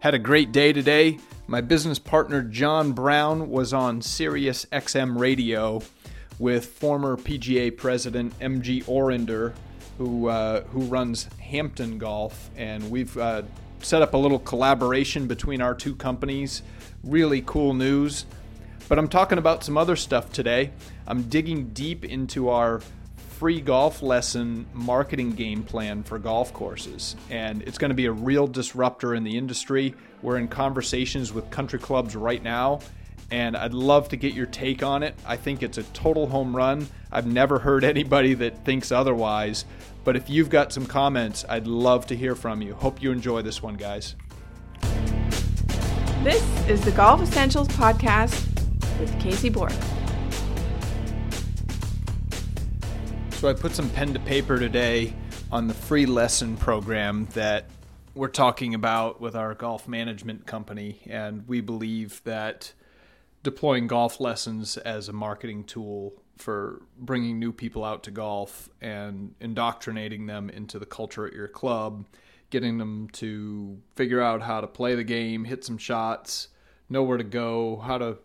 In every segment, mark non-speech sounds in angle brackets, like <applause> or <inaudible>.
Had a great day today. My business partner John Brown was on Sirius XM radio with former PGA president MG Orender, who uh, who runs Hampton Golf, and we've uh, set up a little collaboration between our two companies. Really cool news. But I'm talking about some other stuff today. I'm digging deep into our free golf lesson marketing game plan for golf courses. And it's going to be a real disruptor in the industry. We're in conversations with country clubs right now, and I'd love to get your take on it. I think it's a total home run. I've never heard anybody that thinks otherwise. But if you've got some comments, I'd love to hear from you. Hope you enjoy this one, guys. This is the Golf Essentials Podcast with Casey Borg. So I put some pen to paper today on the free lesson program that we're talking about with our golf management company, and we believe that deploying golf lessons as a marketing tool for bringing new people out to golf and indoctrinating them into the culture at your club, getting them to figure out how to play the game, hit some shots, know where to go, how to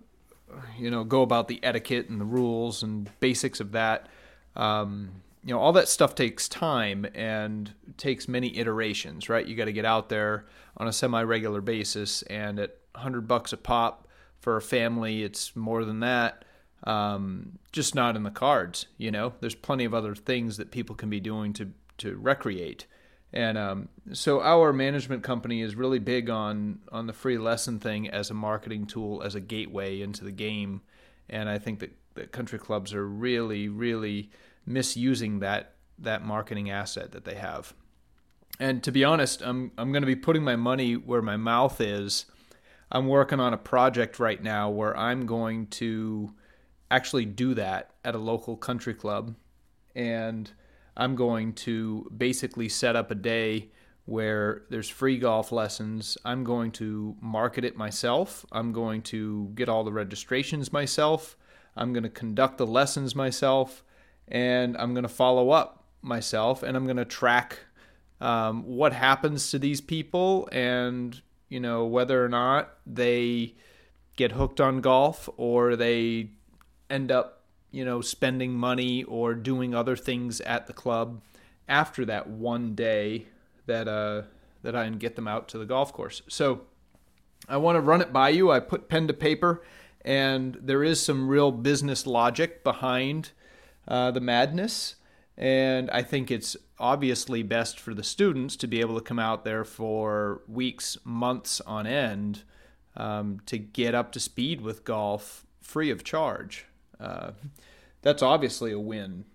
you know go about the etiquette and the rules and basics of that um, you know all that stuff takes time and takes many iterations right? You got to get out there on a semi-regular basis and at 100 bucks a pop for a family it's more than that. Um, just not in the cards you know? There's plenty of other things that people can be doing to to recreate. And um, so our management company is really big on on the free lesson thing as a marketing tool as a gateway into the game. And i think that, that country clubs are really really misusing that that marketing asset that they have. And to be honest, I'm I'm going to be putting my money where my mouth is. I'm working on a project right now where I'm going to actually do that at a local country club and I'm going to basically set up a day where there's free golf lessons. I'm going to market it myself. I'm going to get all the registrations myself. I'm going to conduct the lessons myself and I'm going to follow up myself and I'm going to track um, what happens to these people and you know whether or not they get hooked on golf or they end up you know spending money or doing other things at the club after that one day that uh that I can get them out to the golf course. So I want to run it by you. I put pen to paper and there is some real business logic behind uh, the madness. And I think it's obviously best for the students to be able to come out there for weeks, months on end um, to get up to speed with golf free of charge. Uh, that's obviously a win.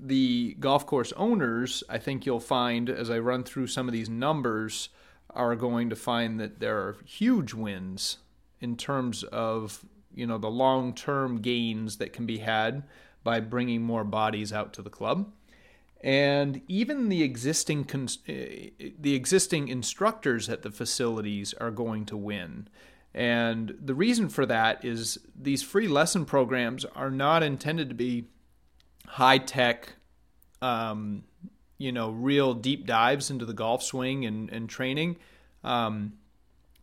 The golf course owners, I think you'll find as I run through some of these numbers, are going to find that there are huge wins in terms of you know the long-term gains that can be had by bringing more bodies out to the club. And even the existing eh, the existing instructors at the facilities are going to win. And the reason for that is these free lesson programs are not intended to be high tech, um, you know, real deep dives into the golf swing and, and training. Um,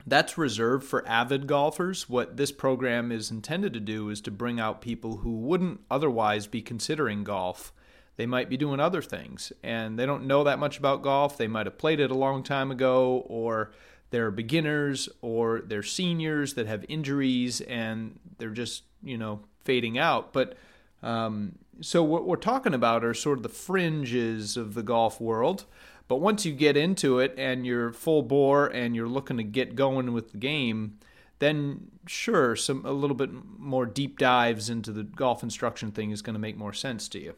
that's reserved for avid golfers. What this program is intended to do is to bring out people who wouldn't otherwise be considering golf. They might be doing other things and they don't know that much about golf. They might have played it a long time ago, or they're beginners, or they're seniors that have injuries and they're just, you know, fading out. But um, so what we're talking about are sort of the fringes of the golf world. But once you get into it and you're full bore and you're looking to get going with the game, then sure, some a little bit more deep dives into the golf instruction thing is going to make more sense to you.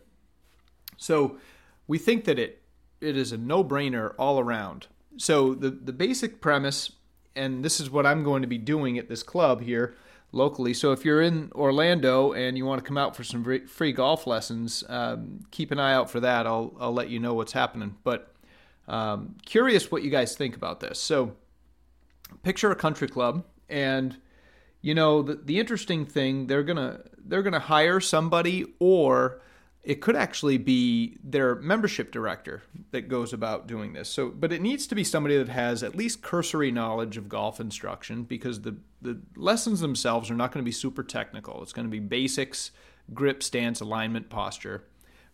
So we think that it it is a no-brainer all around. So the the basic premise, and this is what I'm going to be doing at this club here locally. So if you're in Orlando and you want to come out for some free golf lessons, um, keep an eye out for that. I'll I'll let you know what's happening. But um, curious what you guys think about this. So, picture a country club, and you know the, the interesting thing they're gonna they're gonna hire somebody, or it could actually be their membership director that goes about doing this. So, but it needs to be somebody that has at least cursory knowledge of golf instruction because the the lessons themselves are not going to be super technical. It's going to be basics, grip, stance, alignment, posture,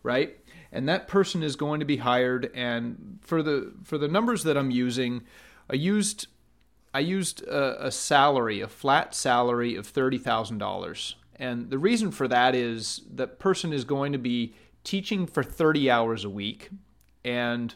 right? And that person is going to be hired. And for the for the numbers that I'm using, I used I used a, a salary, a flat salary of thirty thousand dollars and the reason for that is that person is going to be teaching for 30 hours a week and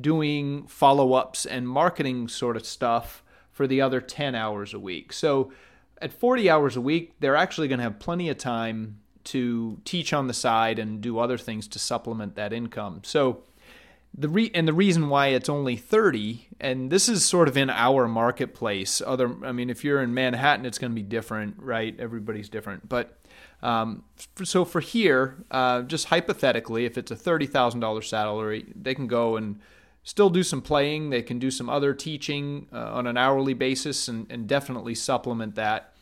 doing follow ups and marketing sort of stuff for the other 10 hours a week. So at 40 hours a week, they're actually going to have plenty of time to teach on the side and do other things to supplement that income. So the re- and the reason why it's only 30 and this is sort of in our marketplace other i mean if you're in manhattan it's going to be different right? Everybody's different. But um, so for here uh, just hypothetically if it's a $30000 salary they can go and still do some playing. They can do some other teaching uh, on an hourly basis and, and definitely supplement that.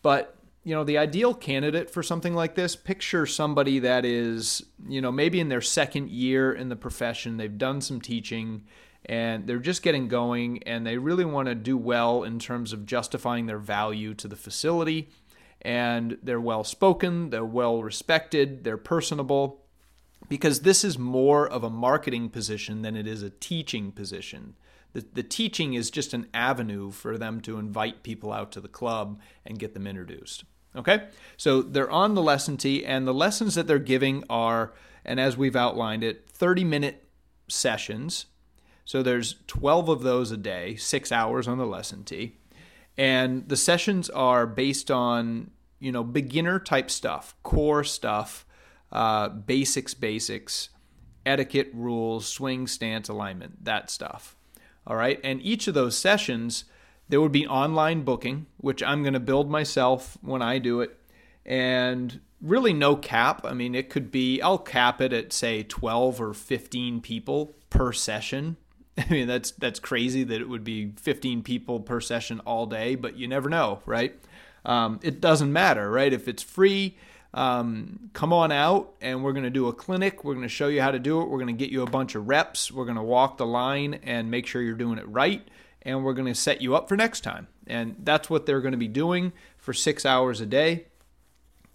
But you know, the ideal candidate for something like this, picture somebody that is, you know, maybe in their second year in the profession, they've done some teaching and they're just getting going and they really want to do well in terms of justifying their value to the facility. And they're well spoken, they're well respected, they're personable, because this is more of a marketing position than it is a teaching position. The, the teaching is just an avenue for them to invite people out to the club and get them introduced. Okay? So they're on the lesson tee, and the lessons that they're giving are, and as we've outlined it, 30 minute sessions. So there's 12 of those a day, six hours on the lesson tee. And the sessions are based on, you know, beginner type stuff, core stuff, uh, basics, basics, etiquette, rules, swing, stance, alignment, that stuff. All right. And each of those sessions there would be online booking, which I'm going to build myself when I do it. And really no cap. I mean, it could be, I'll cap it at say 12 or 15 people per session. <laughs> I mean, that's that's crazy that it would be 15 people per session all day, but you never know, right? Um, it doesn't matter, right? If it's free, um, come on out and we're going to do a clinic. We're going to show you how to do it. We're going to get you a bunch of reps. We're going to walk the line and make sure you're doing it right and we're going to set you up for next time. And that's what they're going to be doing for six hours a day.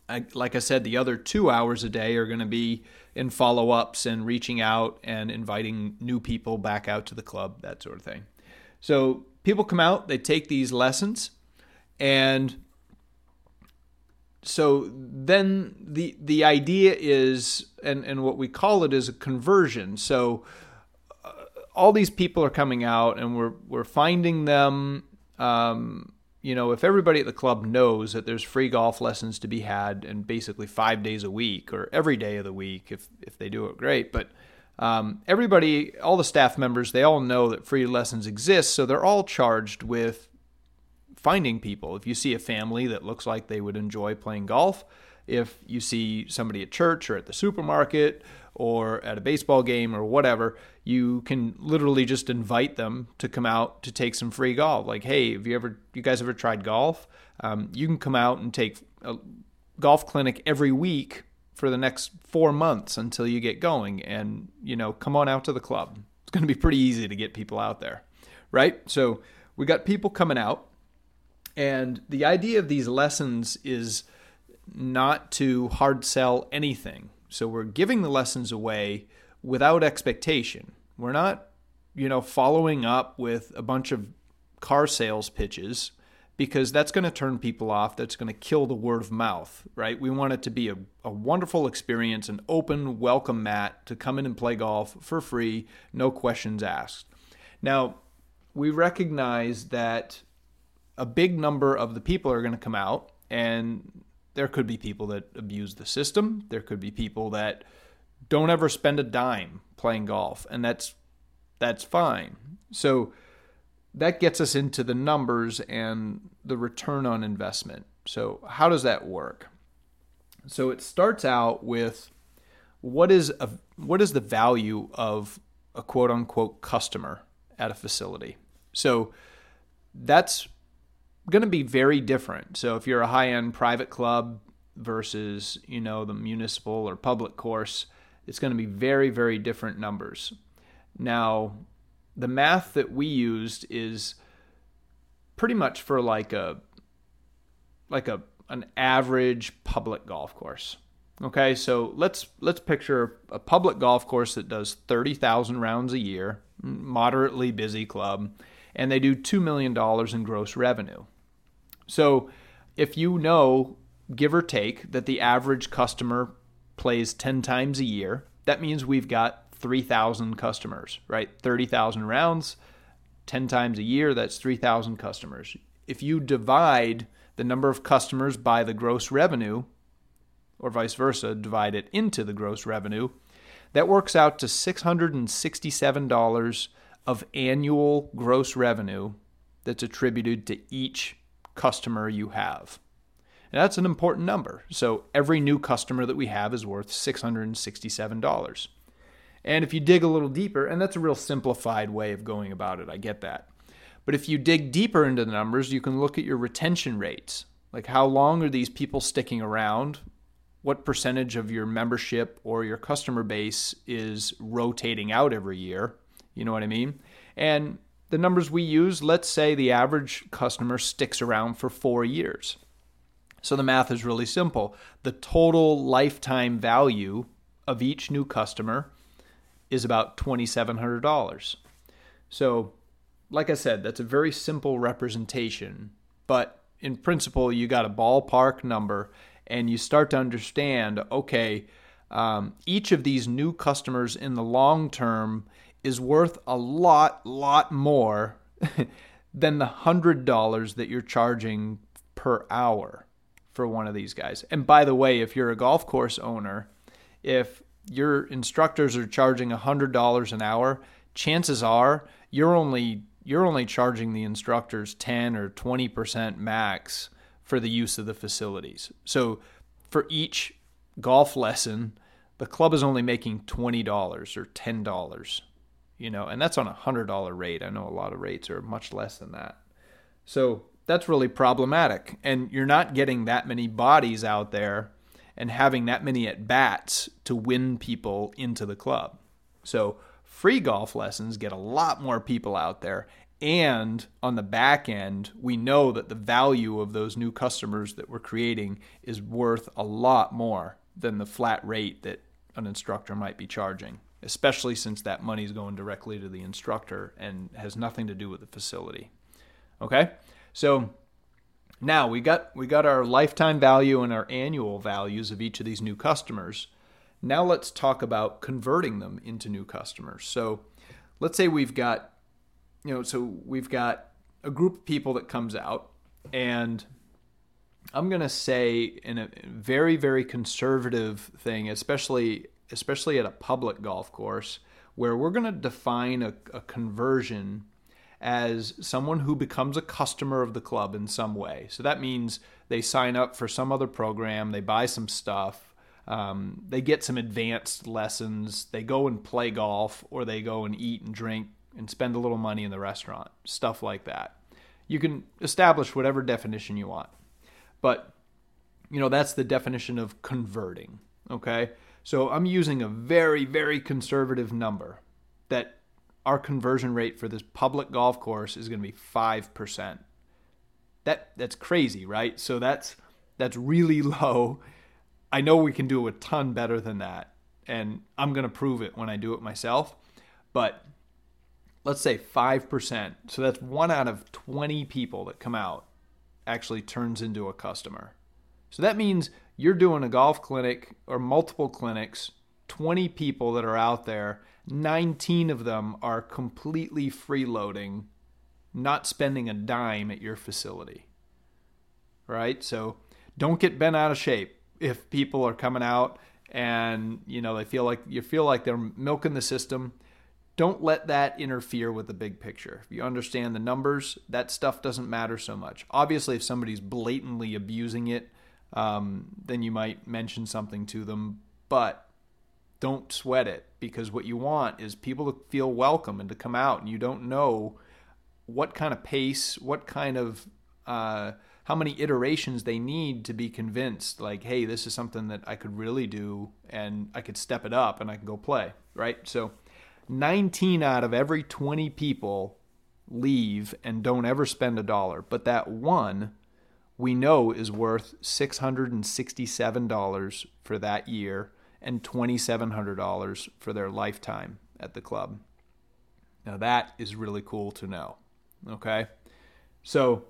I, like I said, the other two hours a day are going to be in follow ups and reaching out and inviting new people back out to the club, that sort of thing. So people come out, they take these lessons, and so then the the idea is, and, and what we call it is a conversion. So all these people are coming out and we're we're finding them. Um, you know if everybody at the club knows that there's free golf lessons to be had and basically five days a week or every day of the week if if they do it great. But um, everybody all the staff members they all know that free lessons exist. So they're all charged with finding people if you see a family that looks like they would enjoy playing golf if you see somebody at church or at the supermarket or at a baseball game or whatever, you can literally just invite them to come out to take some free golf. Like, hey, have you ever, you guys ever tried golf? Um, you can come out and take a golf clinic every week for the next four months until you get going, and you know, come on out to the club. It's going to be pretty easy to get people out there, right? So we got people coming out, and the idea of these lessons is not to hard sell anything. So we're giving the lessons away without expectation. We're not, you know, following up with a bunch of car sales pitches because that's going to turn people off. That's going to kill the word of mouth, right? We want it to be a, a wonderful experience, an open, welcome mat to come in and play golf for free, no questions asked. Now, we recognize that a big number of the people are going to come out and there could be people that abuse the system. There could be people that don't ever spend a dime playing golf, and that's that's fine. So that gets us into the numbers and the return on investment. So how does that work? So it starts out with what is a what is the value of a quote unquote customer at a facility. So that's going to be very different. So if you're a high end private club, versus, you know, the municipal or public course, it's going to be very, very different numbers. Now, the math that we used is pretty much for like a like a an average public golf course. Okay, so let's let's picture a public golf course that does 30,000 rounds a year, moderately busy club, and they do 2 million dollars in gross revenue. So, if you know give or take that the average customer plays 10 times a year, that means we've got 3,000 customers, right? 30,000 rounds, 10 times a year, that's 3,000 customers. If you divide the number of customers by the gross revenue, or vice versa, divide it into the gross revenue, that works out to $667 of annual gross revenue that's attributed to each customer you have. And that's an important number. So every new customer that we have is worth $667. And if you dig a little deeper, and that's a real simplified way of going about it, I get that. But if you dig deeper into the numbers, you can look at your retention rates. Like how long are these people sticking around? What percentage of your membership or your customer base is rotating out every year? You know what I mean? And the numbers we use, let's say the average customer sticks around for four years. So the math is really simple. The total lifetime value of each new customer is about $2,700. So, like I said, that's a very simple representation, but in principle, you got a ballpark number and you start to understand okay, um, each of these new customers in the long term is worth a lot, lot more <laughs> than the $100 that you're charging per hour for one of these guys. And by the way, if you're a golf course owner, if your instructors are charging $100 an hour, chances are you're only you're only charging the instructors 10 or 20% max for the use of the facilities. So for each golf lesson, the club is only making $20 or $10, you know, and that's on a $100 rate. I know a lot of rates are much less than that. So that's really problematic. And you're not getting that many bodies out there and having that many at bats to win people into the club. So free golf lessons get a lot more people out there. And on the back end, we know that the value of those new customers that we're creating is worth a lot more than the flat rate that an instructor might be charging, especially since that money is going directly to the instructor and has nothing to do with the facility. Okay? So now we got we got our lifetime value and our annual values of each of these new customers. Now let's talk about converting them into new customers. So let's say we've got you know so we've got a group of people that comes out and I'm going to say in a very very conservative thing especially especially at a public golf course where we're going to define a, a conversion as someone who becomes a customer of the club in some way. So that means they sign up for some other program, they buy some stuff, um, they get some advanced lessons, they go and play golf, or they go and eat and drink and spend a little money in the restaurant, stuff like that. You can establish whatever definition you want. But, you know, that's the definition of converting, okay? So I'm using a very, very conservative number that our conversion rate for this public golf course is going to be 5%. That that's crazy, right? So that's that's really <laughs> low. I know we can do a ton better than that, and I'm going to prove it when I do it myself. But let's say 5%. So that's 1 out of 20 people that come out actually turns into a customer. So that means you're doing a golf clinic or multiple clinics, 20 people that are out there 19 of them are completely freeloading, not spending a dime at your facility. Right? So don't get bent out of shape if people are coming out and you know they feel like you feel like they're milking the system don't let that interfere with the big picture. If you understand the numbers, that stuff doesn't matter so much. Obviously, if somebody's blatantly abusing it, um, then you might mention something to them. But don't sweat it because what you want is people to feel welcome and to come out and you don't know what kind of pace what kind of uh, how many iterations they need to be convinced like hey this is something that i could really do and i could step it up and i can go play right so 19 out of every 20 people leave and don't ever spend a dollar but that one we know is worth $667 for that year and $2700 for their lifetime at the club. Now that is really cool to know okay? So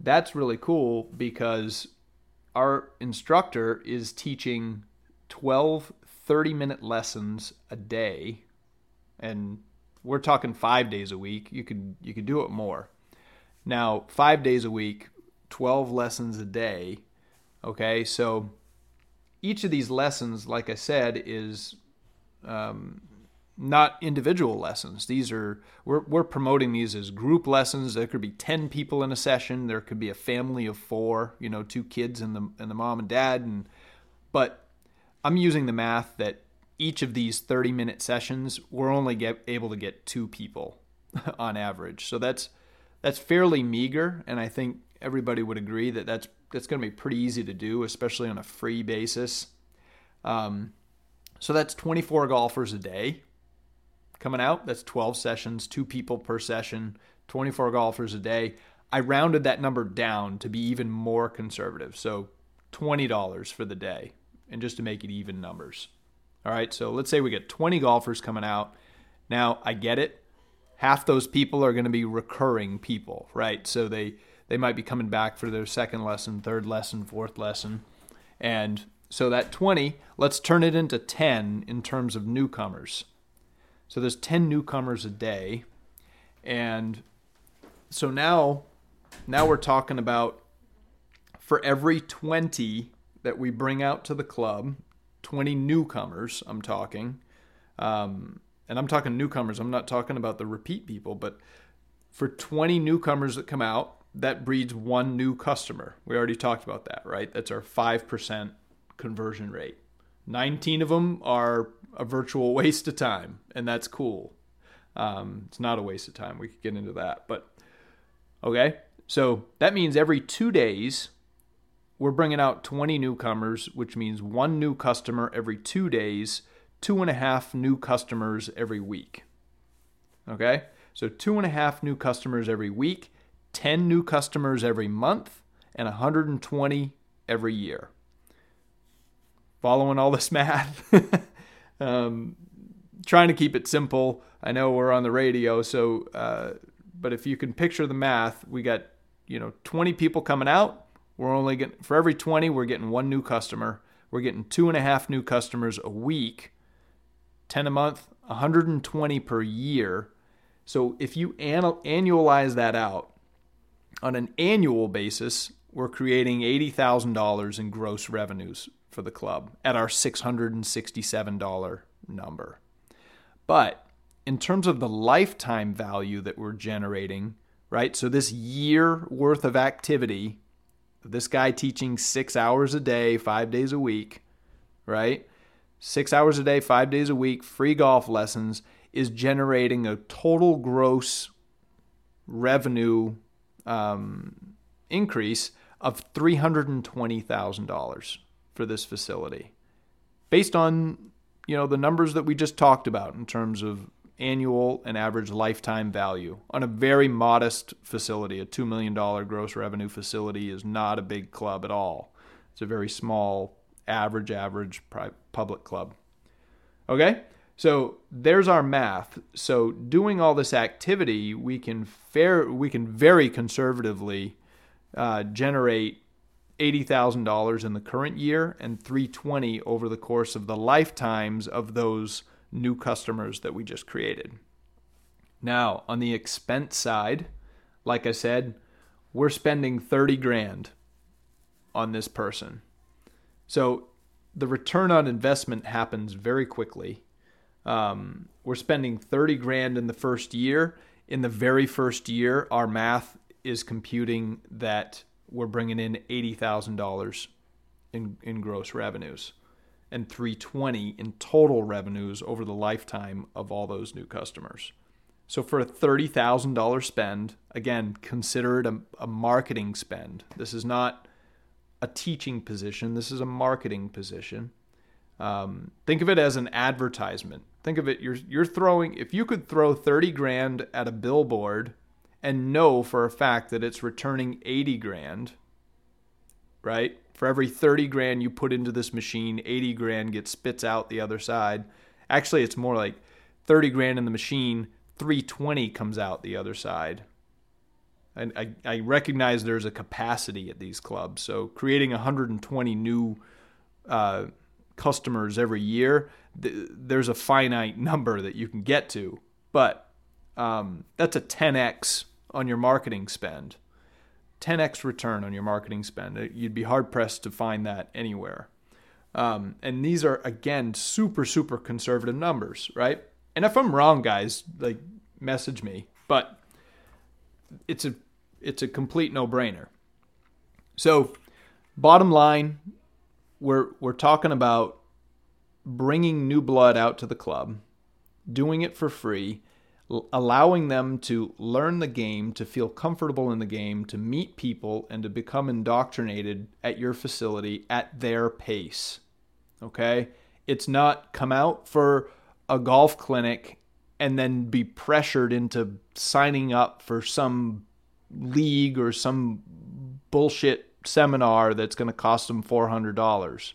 that's really cool because our instructor is teaching 12 30 minute lessons a day and we're talking 5 days a week. You could you could do it more. Now 5 days a week 12 lessons a day okay so each of these lessons like i said is um, not individual lessons. These are we're we're promoting these as group lessons. There could be 10 people in a session. There could be a family of 4, you know, two kids and the and the mom and dad and but I'm using the math that each of these 30-minute sessions we're only get able to get two people <laughs> on average. So that's that's fairly meager and I think everybody would agree that that's that's going to be pretty easy to do, especially on a free basis. Um, so that's 24 golfers a day coming out. That's 12 sessions, two people per session, 24 golfers a day. I rounded that number down to be even more conservative. So $20 for the day, and just to make it even numbers. All right, so let's say we get 20 golfers coming out. Now, I get it. Half those people are going to be recurring people, right? So they they might be coming back for their second lesson, third lesson, fourth lesson. And so that 20, let's turn it into 10 in terms of newcomers. So there's 10 newcomers a day. And so now now we're talking about for every 20 that we bring out to the club, 20 newcomers, I'm talking. Um, and I'm talking newcomers, I'm not talking about the repeat people, but for 20 newcomers that come out, that breeds one new customer. We already talked about that, right? That's our 5% conversion rate. 19 of them are a virtual <laughs> waste of time, and that's cool. Um, it's not a waste of time. We could get into that, but okay. So that means every two days, we're bringing out 20 newcomers, which means one new customer every two days, two and a half new customers every week. Okay, so two and a half new customers every week, 10 new customers every month, and 120 every year. Following all this <laughs> math. Um, trying to keep it simple. I know we're on the radio, so uh, but if you can picture the math, we got you know 20 people coming out. We're only getting for every 20, we're getting one new customer. We're getting two and a half new customers a week, 10 a month, 120 per year. So if you annualize that out on an annual basis, we're creating $80,000 in gross revenues for the club at our $667 number. But in terms of the lifetime value that we're generating, right? So this year worth of activity, this guy teaching six hours a day, five days a week, right? Six hours a day, five days a week, free golf lessons is generating a total gross revenue um, increase of $320,000 for this facility. Based on you know the numbers that we just talked about in terms of annual and average lifetime value. On a very modest facility a $2 million gross revenue facility is not a big club at all. It's a very small average average public club. Okay so there's our math so doing all this activity we can fair we can very conservatively uh, generate $80,000 in the current year and 320 over the course of the lifetimes of those new customers that we just created. Now, on the expense side, like I said, we're spending 30 grand on this person. So the return on investment happens very quickly. Um, we're spending 30 grand in the first year. In the very first year, our math is computing that we're bringing in $80,000 in, in gross revenues and 320 in total revenues over the lifetime of all those new customers. So for a $30,000 spend, again, consider it a, a, marketing spend. This is not a teaching position, this is a marketing position. Um, think of it as an advertisement. Think of it you're you're throwing if you could throw 30 grand at a billboard and know for a fact that it's returning 80 grand, right? For every 30 grand you put into this machine, 80 grand gets spits out the other side. Actually, it's more like 30 grand in the machine, 320 comes out the other side. And I, I recognize there's a capacity at these clubs. So creating 120 new uh, customers every year, th- there's a finite number that you can get to. But um, that's a 10x on your marketing spend. 10x return on your marketing spend. Uh, you'd be hard pressed to find that anywhere. Um, and these are again super super conservative numbers, right? And if I'm wrong, guys, like message me. But it's a it's a complete no brainer. So, bottom line, we're we're talking about bringing new blood out to the club, doing it for free, allowing them to learn the game, to feel comfortable in the game, to meet people, and to become indoctrinated at your facility at their pace. Okay? It's not come out for a golf clinic and then be pressured into signing up for some league or some bullshit seminar that's going to cost them $400,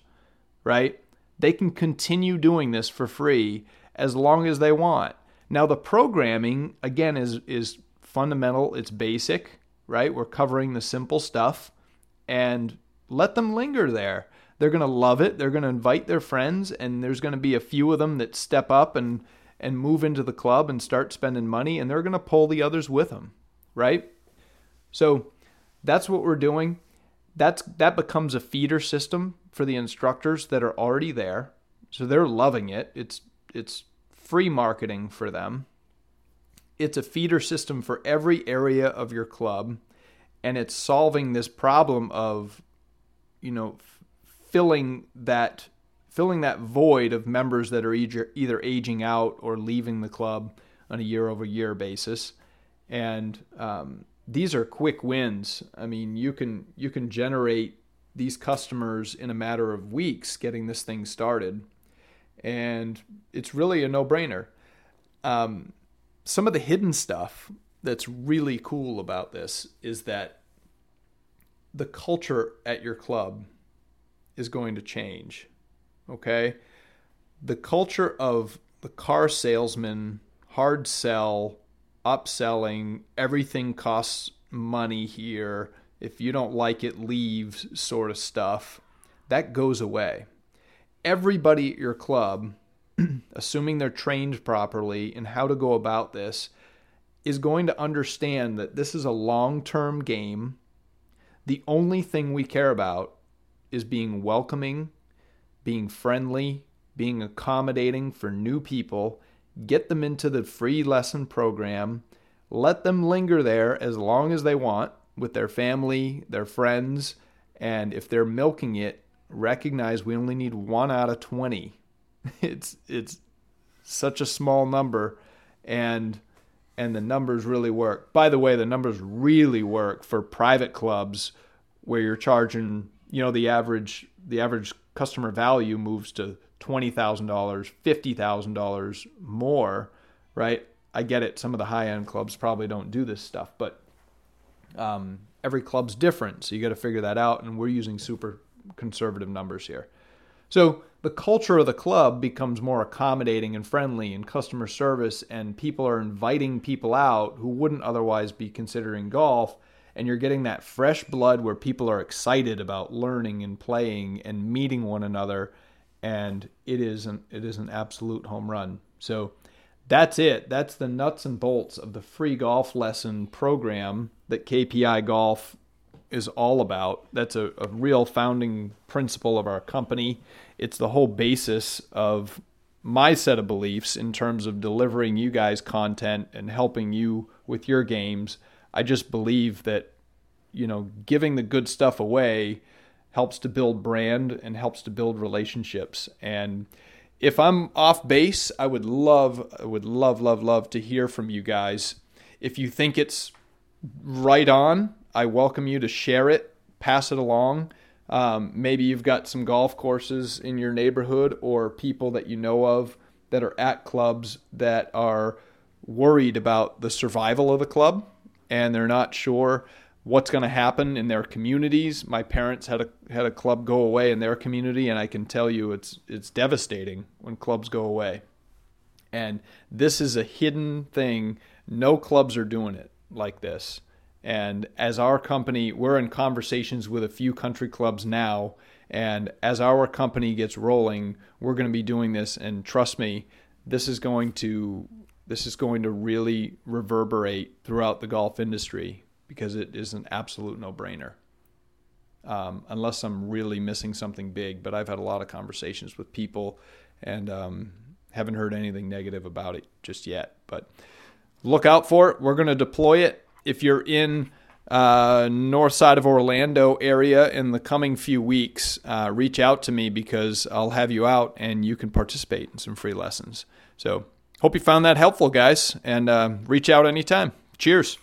right? They can continue doing this for free as long as they want. Now the programming again is is fundamental, it's basic, right? We're covering the simple stuff and let them linger there. They're going to love it. They're going to invite their friends and there's going to be a few of them that step up and and move into the club and start spending money and they're going to pull the others with them, right? So that's what we're doing. That's that becomes a feeder system for the instructors that are already there. So they're loving it. It's it's free marketing for them. It's a feeder system for every area of your club, and it's solving this problem of, you know, filling that filling that void of members that are either, either aging out or leaving the club on a year over year basis. And um, these are quick wins. I mean, you can you can generate these customers in a matter of weeks getting this thing started and it's really a no-brainer. Um, some of the hidden stuff that's really cool about this is that the culture at your club is going to change. Okay? The culture of the car salesman, hard sell, upselling, everything costs money here. If you don't like it, leave sort of stuff. That goes away everybody at your club, <clears throat> assuming they're trained properly in how to go about this, is going to understand that this is a long term game. The only thing we care about is being welcoming, being friendly, being accommodating for new people, get them into the free lesson program, let them linger there as long as they want with their family, their friends, and if they're milking it, recognize we only need one out of 20. <laughs> It's it's such a small number and and the numbers really work. By the way, the numbers really work for private clubs where you're charging, you know, the average the average customer value moves to $20,000, $50,000 more, right? I get it. Some of the high end clubs probably don't do this stuff, but um, every club's different. So you got to figure that out. And we're using super conservative numbers here. So the culture of the club becomes more accommodating and friendly and customer service, and people are inviting people out who wouldn't otherwise be considering golf. And you're getting that fresh blood where people are excited about learning and playing and meeting one another, and it is an it is an absolute home run. So that's it. That's the nuts and bolts of the free golf lesson program that KPI Golf is all about. That's a, a real founding principle of our company. It's the whole basis of my set of beliefs in terms of delivering you guys content and helping you with your games. I just believe that, you know, giving the good stuff away helps to build brand and helps to build relationships. And if I'm off base, I would love, I would love, love, love to hear from you guys. If you think it's right on, I welcome you to share it, pass it along. Um, maybe you've got some golf courses in your neighborhood or people that you know of that are at clubs that are worried about the survival of the club and they're not sure what's going to happen in their communities. My parents had a had a club go away in their community, and I can tell you it's it's devastating when clubs go away. And this is a hidden thing. No clubs are doing it like this. And as our company, we're in conversations with a few country clubs now. And as our company gets rolling, we're going to be doing this. And trust me, this is going to this is going to really reverberate throughout the golf industry because it is an absolute no brainer. Um, unless I'm really missing something big, but I've had a lot of conversations with people and um, haven't heard anything negative about it just yet. But look out for it. We're going to deploy it. If you're in uh, north side of Orlando area in the coming few weeks, uh, reach out to me because I'll have you out and you can participate in some free lessons. So hope you found that helpful, guys, and uh, reach out anytime. Cheers.